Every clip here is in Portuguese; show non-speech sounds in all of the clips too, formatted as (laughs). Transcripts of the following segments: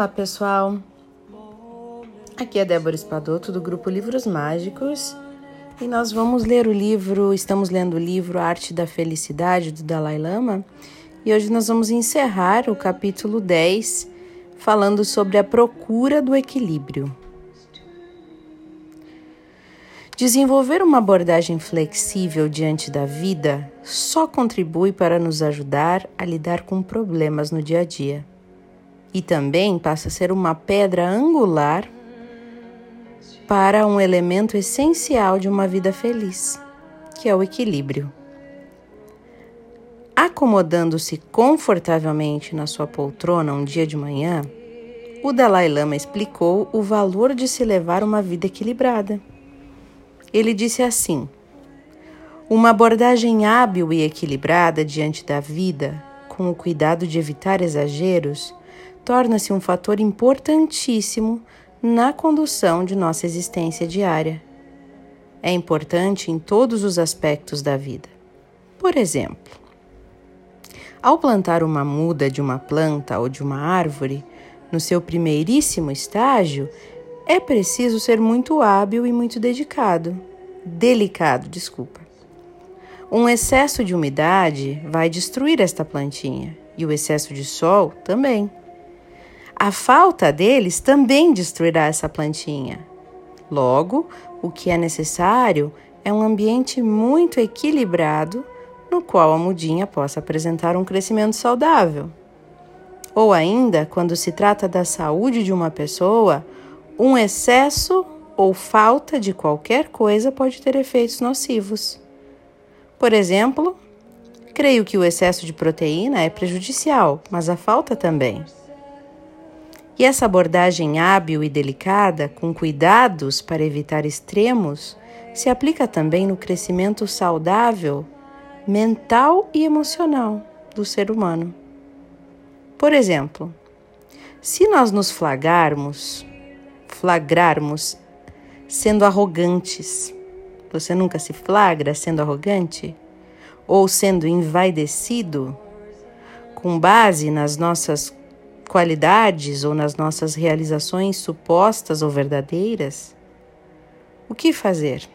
Olá, pessoal. Aqui é Débora Espadoto do grupo Livros Mágicos e nós vamos ler o livro, estamos lendo o livro Arte da Felicidade do Dalai Lama e hoje nós vamos encerrar o capítulo 10 falando sobre a procura do equilíbrio. Desenvolver uma abordagem flexível diante da vida só contribui para nos ajudar a lidar com problemas no dia a dia. E também passa a ser uma pedra angular para um elemento essencial de uma vida feliz, que é o equilíbrio. Acomodando-se confortavelmente na sua poltrona um dia de manhã, o Dalai Lama explicou o valor de se levar uma vida equilibrada. Ele disse assim: Uma abordagem hábil e equilibrada diante da vida, com o cuidado de evitar exageros, torna-se um fator importantíssimo na condução de nossa existência diária. É importante em todos os aspectos da vida. Por exemplo, ao plantar uma muda de uma planta ou de uma árvore, no seu primeiríssimo estágio, é preciso ser muito hábil e muito dedicado. Delicado, desculpa. Um excesso de umidade vai destruir esta plantinha e o excesso de sol também. A falta deles também destruirá essa plantinha. Logo, o que é necessário é um ambiente muito equilibrado no qual a mudinha possa apresentar um crescimento saudável. Ou ainda, quando se trata da saúde de uma pessoa, um excesso ou falta de qualquer coisa pode ter efeitos nocivos. Por exemplo, creio que o excesso de proteína é prejudicial, mas a falta também. E essa abordagem hábil e delicada, com cuidados para evitar extremos, se aplica também no crescimento saudável, mental e emocional do ser humano. Por exemplo, se nós nos flagrarmos flagrarmos sendo arrogantes. Você nunca se flagra sendo arrogante? Ou sendo envaidecido com base nas nossas qualidades ou nas nossas realizações supostas ou verdadeiras? O que fazer?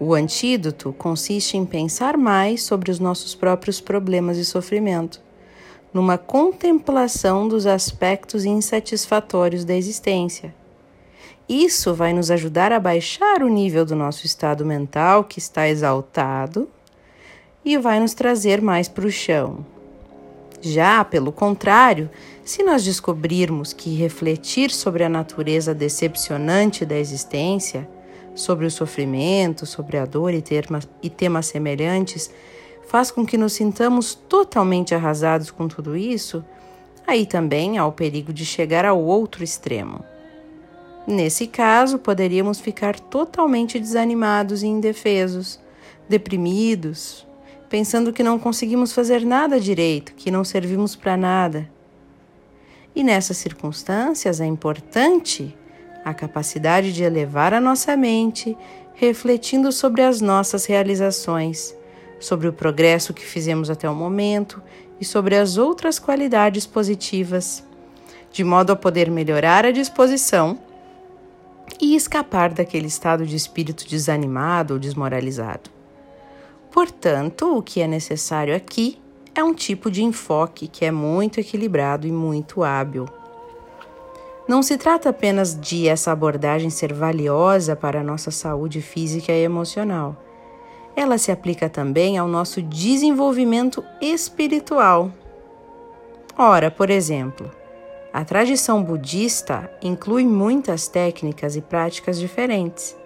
O antídoto consiste em pensar mais sobre os nossos próprios problemas e sofrimento numa contemplação dos aspectos insatisfatórios da existência. Isso vai nos ajudar a baixar o nível do nosso estado mental, que está exaltado, e vai nos trazer mais para o chão. Já, pelo contrário, se nós descobrirmos que refletir sobre a natureza decepcionante da existência, sobre o sofrimento, sobre a dor e, e temas semelhantes, faz com que nos sintamos totalmente arrasados com tudo isso, aí também há o perigo de chegar ao outro extremo. Nesse caso, poderíamos ficar totalmente desanimados e indefesos, deprimidos, pensando que não conseguimos fazer nada direito, que não servimos para nada. E nessas circunstâncias é importante a capacidade de elevar a nossa mente, refletindo sobre as nossas realizações sobre o progresso que fizemos até o momento e sobre as outras qualidades positivas, de modo a poder melhorar a disposição e escapar daquele estado de espírito desanimado ou desmoralizado. Portanto, o que é necessário aqui é um tipo de enfoque que é muito equilibrado e muito hábil. Não se trata apenas de essa abordagem ser valiosa para a nossa saúde física e emocional ela se aplica também ao nosso desenvolvimento espiritual. Ora, por exemplo, a tradição budista inclui muitas técnicas e práticas diferentes.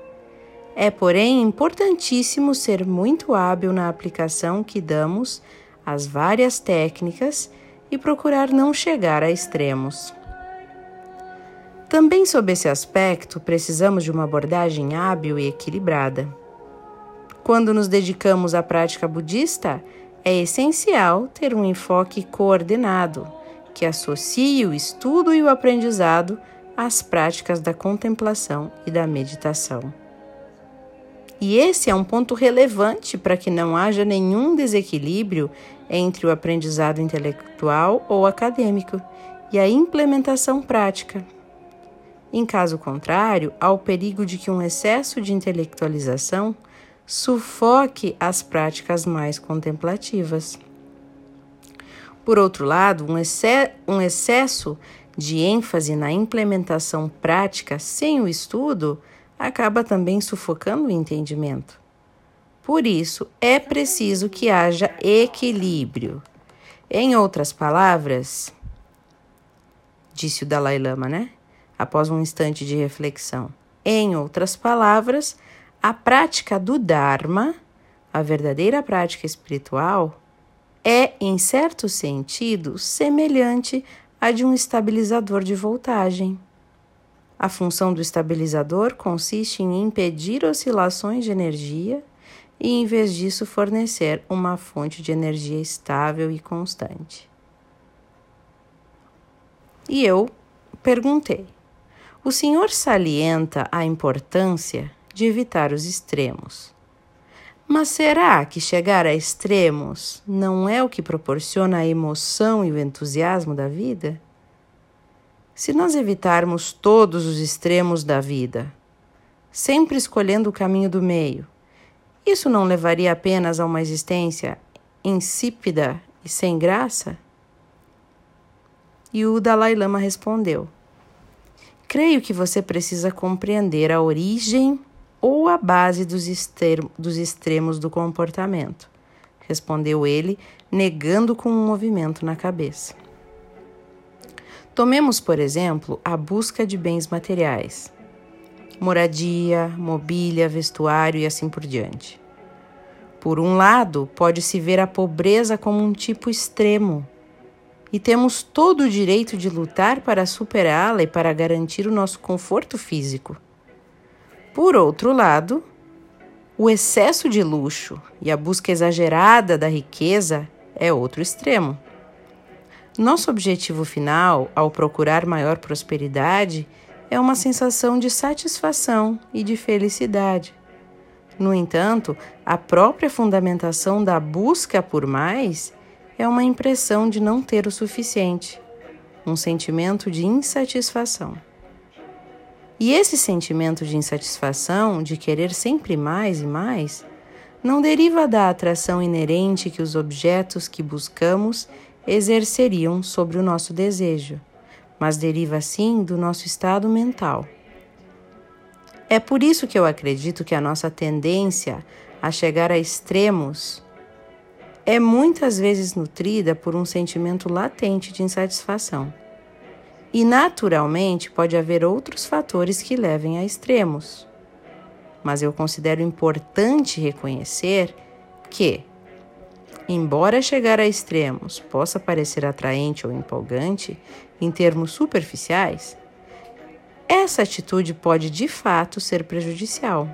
É, porém, importantíssimo ser muito hábil na aplicação que damos às várias técnicas e procurar não chegar a extremos. Também, sob esse aspecto, precisamos de uma abordagem hábil e equilibrada. Quando nos dedicamos à prática budista, é essencial ter um enfoque coordenado, que associe o estudo e o aprendizado às práticas da contemplação e da meditação. E esse é um ponto relevante para que não haja nenhum desequilíbrio entre o aprendizado intelectual ou acadêmico e a implementação prática. Em caso contrário, há o perigo de que um excesso de intelectualização sufoque as práticas mais contemplativas. Por outro lado, um, exce um excesso de ênfase na implementação prática sem o estudo acaba também sufocando o entendimento. Por isso, é preciso que haja equilíbrio. Em outras palavras, disse o Dalai Lama, né? Após um instante de reflexão. Em outras palavras, a prática do Dharma, a verdadeira prática espiritual, é, em certo sentido, semelhante à de um estabilizador de voltagem. A função do estabilizador consiste em impedir oscilações de energia e, em vez disso, fornecer uma fonte de energia estável e constante. E eu perguntei: o senhor salienta a importância de evitar os extremos. Mas será que chegar a extremos não é o que proporciona a emoção e o entusiasmo da vida? Se nós evitarmos todos os extremos da vida, sempre escolhendo o caminho do meio, isso não levaria apenas a uma existência insípida e sem graça? E o Dalai Lama respondeu: Creio que você precisa compreender a origem ou a base dos, dos extremos do comportamento, respondeu ele, negando com um movimento na cabeça. Tomemos, por exemplo, a busca de bens materiais, moradia, mobília, vestuário e assim por diante. Por um lado, pode-se ver a pobreza como um tipo extremo, e temos todo o direito de lutar para superá-la e para garantir o nosso conforto físico. Por outro lado, o excesso de luxo e a busca exagerada da riqueza é outro extremo. Nosso objetivo final, ao procurar maior prosperidade, é uma sensação de satisfação e de felicidade. No entanto, a própria fundamentação da busca por mais é uma impressão de não ter o suficiente, um sentimento de insatisfação. E esse sentimento de insatisfação, de querer sempre mais e mais, não deriva da atração inerente que os objetos que buscamos exerceriam sobre o nosso desejo, mas deriva sim do nosso estado mental. É por isso que eu acredito que a nossa tendência a chegar a extremos é muitas vezes nutrida por um sentimento latente de insatisfação. E, naturalmente, pode haver outros fatores que levem a extremos. Mas eu considero importante reconhecer que, embora chegar a extremos possa parecer atraente ou empolgante em termos superficiais, essa atitude pode de fato ser prejudicial.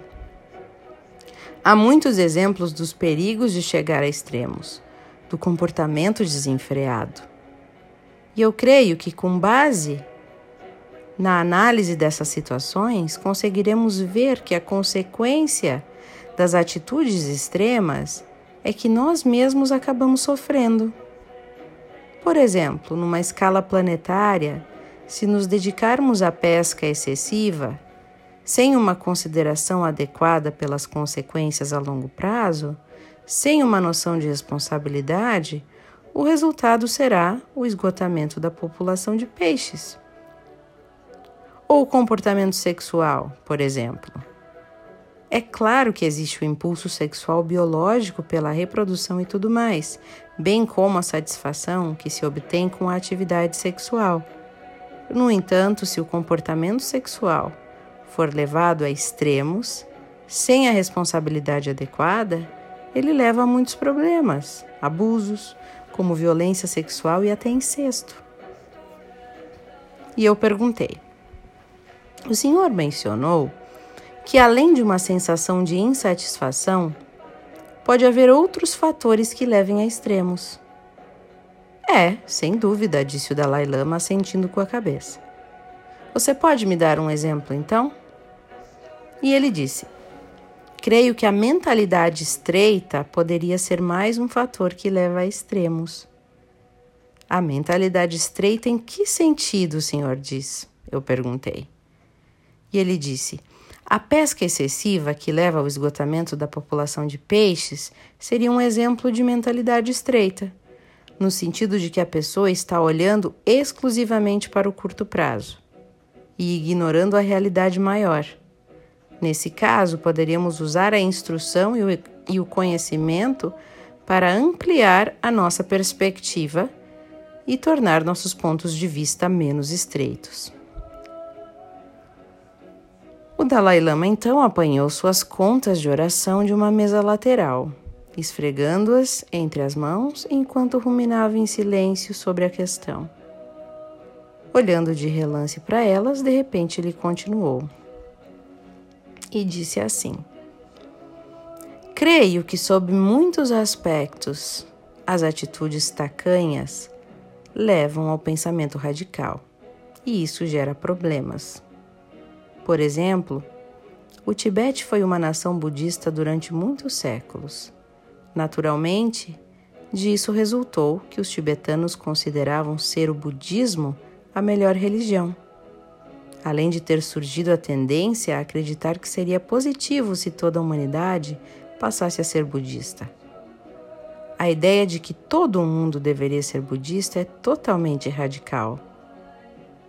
Há muitos exemplos dos perigos de chegar a extremos, do comportamento desenfreado. E eu creio que, com base na análise dessas situações, conseguiremos ver que a consequência das atitudes extremas é que nós mesmos acabamos sofrendo. Por exemplo, numa escala planetária, se nos dedicarmos à pesca excessiva, sem uma consideração adequada pelas consequências a longo prazo, sem uma noção de responsabilidade, o resultado será o esgotamento da população de peixes. Ou comportamento sexual, por exemplo. É claro que existe o impulso sexual biológico pela reprodução e tudo mais, bem como a satisfação que se obtém com a atividade sexual. No entanto, se o comportamento sexual for levado a extremos, sem a responsabilidade adequada, ele leva a muitos problemas, abusos, como violência sexual e até incesto. E eu perguntei: o senhor mencionou que, além de uma sensação de insatisfação, pode haver outros fatores que levem a extremos. É, sem dúvida, disse o Dalai Lama, assentindo com a cabeça. Você pode me dar um exemplo, então? E ele disse: Creio que a mentalidade estreita poderia ser mais um fator que leva a extremos. A mentalidade estreita em que sentido, o senhor diz? Eu perguntei. E ele disse: a pesca excessiva, que leva ao esgotamento da população de peixes, seria um exemplo de mentalidade estreita, no sentido de que a pessoa está olhando exclusivamente para o curto prazo e ignorando a realidade maior. Nesse caso, poderíamos usar a instrução e o, conhecimento para ampliar a nossa perspectiva e tornar nossos pontos de vista menos estreitos. O Dalai Lama então apanhou suas contas de oração de uma mesa lateral, esfregando-as entre as mãos enquanto ruminava em silêncio sobre a questão. Olhando de relance para elas, de repente ele continuou e disse assim: Creio que, sob muitos aspectos, as atitudes tacanhas levam ao pensamento radical, e isso gera problemas. Por exemplo, o Tibete foi uma nação budista durante muitos séculos. Naturalmente, disso resultou que os tibetanos consideravam ser o budismo a melhor religião. Além de ter surgido a tendência a acreditar que seria positivo se toda a humanidade passasse a ser budista. A ideia de que todo mundo deveria ser budista é totalmente radical.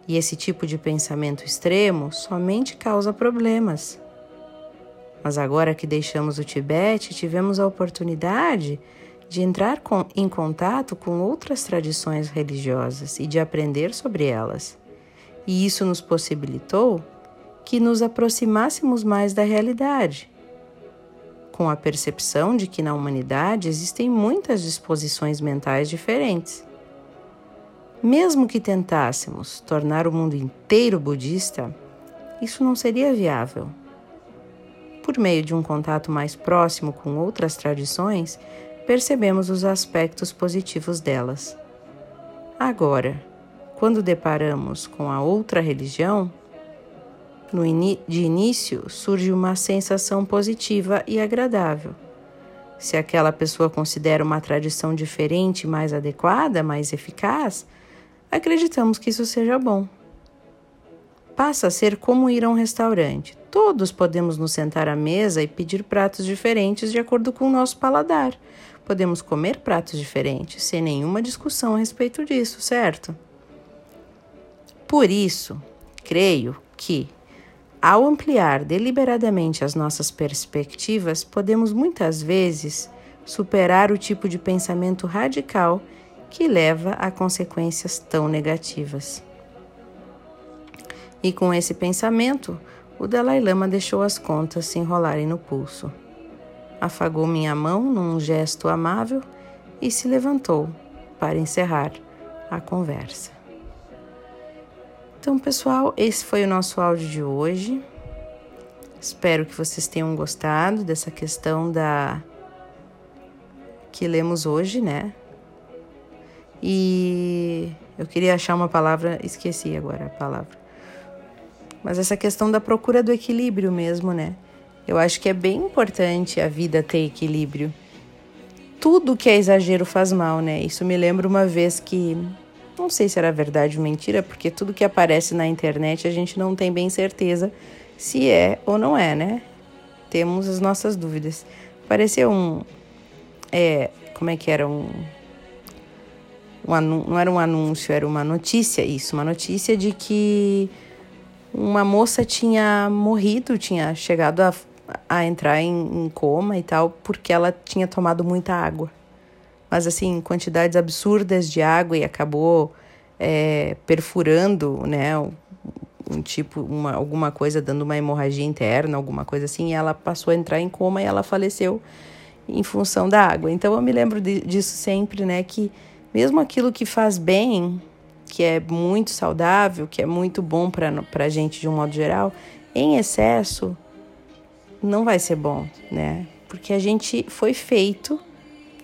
E esse tipo de pensamento extremo somente causa problemas. Mas agora que deixamos o Tibete, tivemos a oportunidade de entrar com, em contato com outras tradições religiosas e de aprender sobre elas. E isso nos possibilitou que nos aproximássemos mais da realidade com a percepção de que na humanidade existem muitas disposições mentais diferentes. Mesmo que tentássemos tornar o mundo inteiro budista, isso não seria viável. Por meio de um contato mais próximo com outras tradições, percebemos os aspectos positivos delas. Agora, quando deparamos com a outra religião, in de início surge uma sensação positiva e agradável. Se aquela pessoa considera uma tradição diferente mais adequada, mais eficaz, acreditamos que isso seja bom. Passa a ser como ir a um restaurante. Todos podemos nos sentar à mesa e pedir pratos diferentes de acordo com o nosso paladar. Podemos comer pratos diferentes sem nenhuma discussão a respeito disso, certo? Por isso, creio que ao ampliar deliberadamente as nossas perspectivas, podemos muitas vezes superar o tipo de pensamento radical que leva a consequências tão negativas. E com esse pensamento, o Dalai Lama deixou as contas se enrolarem no pulso. Afagou minha mão num gesto amável e se levantou para encerrar a conversa. Então, pessoal, esse foi o nosso áudio de hoje. Espero que vocês tenham gostado dessa questão da que lemos hoje, né? E eu queria achar uma palavra, esqueci agora a palavra. Mas essa questão da procura do equilíbrio mesmo, né? Eu acho que é bem importante a vida ter equilíbrio. Tudo que é exagero faz mal, né? Isso me lembra uma vez que não sei se era verdade ou mentira, porque tudo que aparece na internet a gente não tem bem certeza se é ou não é, né? Temos as nossas dúvidas. Pareceu um. É, como é que era? Um, um não era um anúncio, era uma notícia, isso, uma notícia de que uma moça tinha morrido, tinha chegado a, a entrar em, em coma e tal, porque ela tinha tomado muita água mas assim, quantidades absurdas de água e acabou é, perfurando, né, um tipo, uma, alguma coisa, dando uma hemorragia interna, alguma coisa assim, e ela passou a entrar em coma e ela faleceu em função da água. Então eu me lembro de, disso sempre, né, que mesmo aquilo que faz bem, que é muito saudável, que é muito bom para a gente de um modo geral, em excesso não vai ser bom, né? Porque a gente foi feito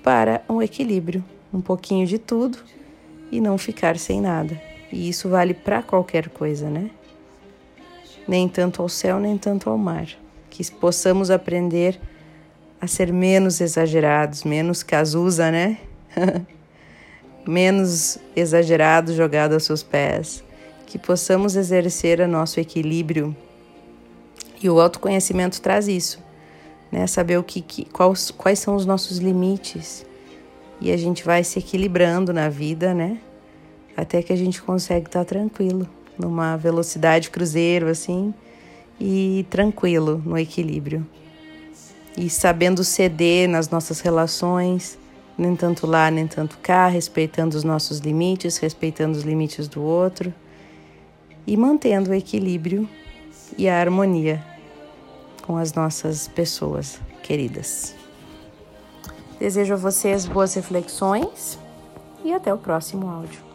para um equilíbrio, um pouquinho de tudo e não ficar sem nada. E isso vale para qualquer coisa, né? Nem tanto ao céu, nem tanto ao mar. Que possamos aprender a ser menos exagerados, menos casusa, né? (laughs) menos exagerado jogado aos seus pés, que possamos exercer o nosso equilíbrio. E o autoconhecimento traz isso, né? Saber o que, que quais, quais são os nossos limites. E a gente vai se equilibrando na vida, né? Até que a gente consegue estar tranquilo, numa velocidade cruzeiro assim, e tranquilo no equilíbrio. E sabendo ceder nas nossas relações, nem tanto lá, nem tanto cá, respeitando os nossos limites, respeitando os limites do outro e mantendo o equilíbrio e a harmonia com as nossas pessoas queridas. Desejo a vocês boas reflexões e até o próximo áudio.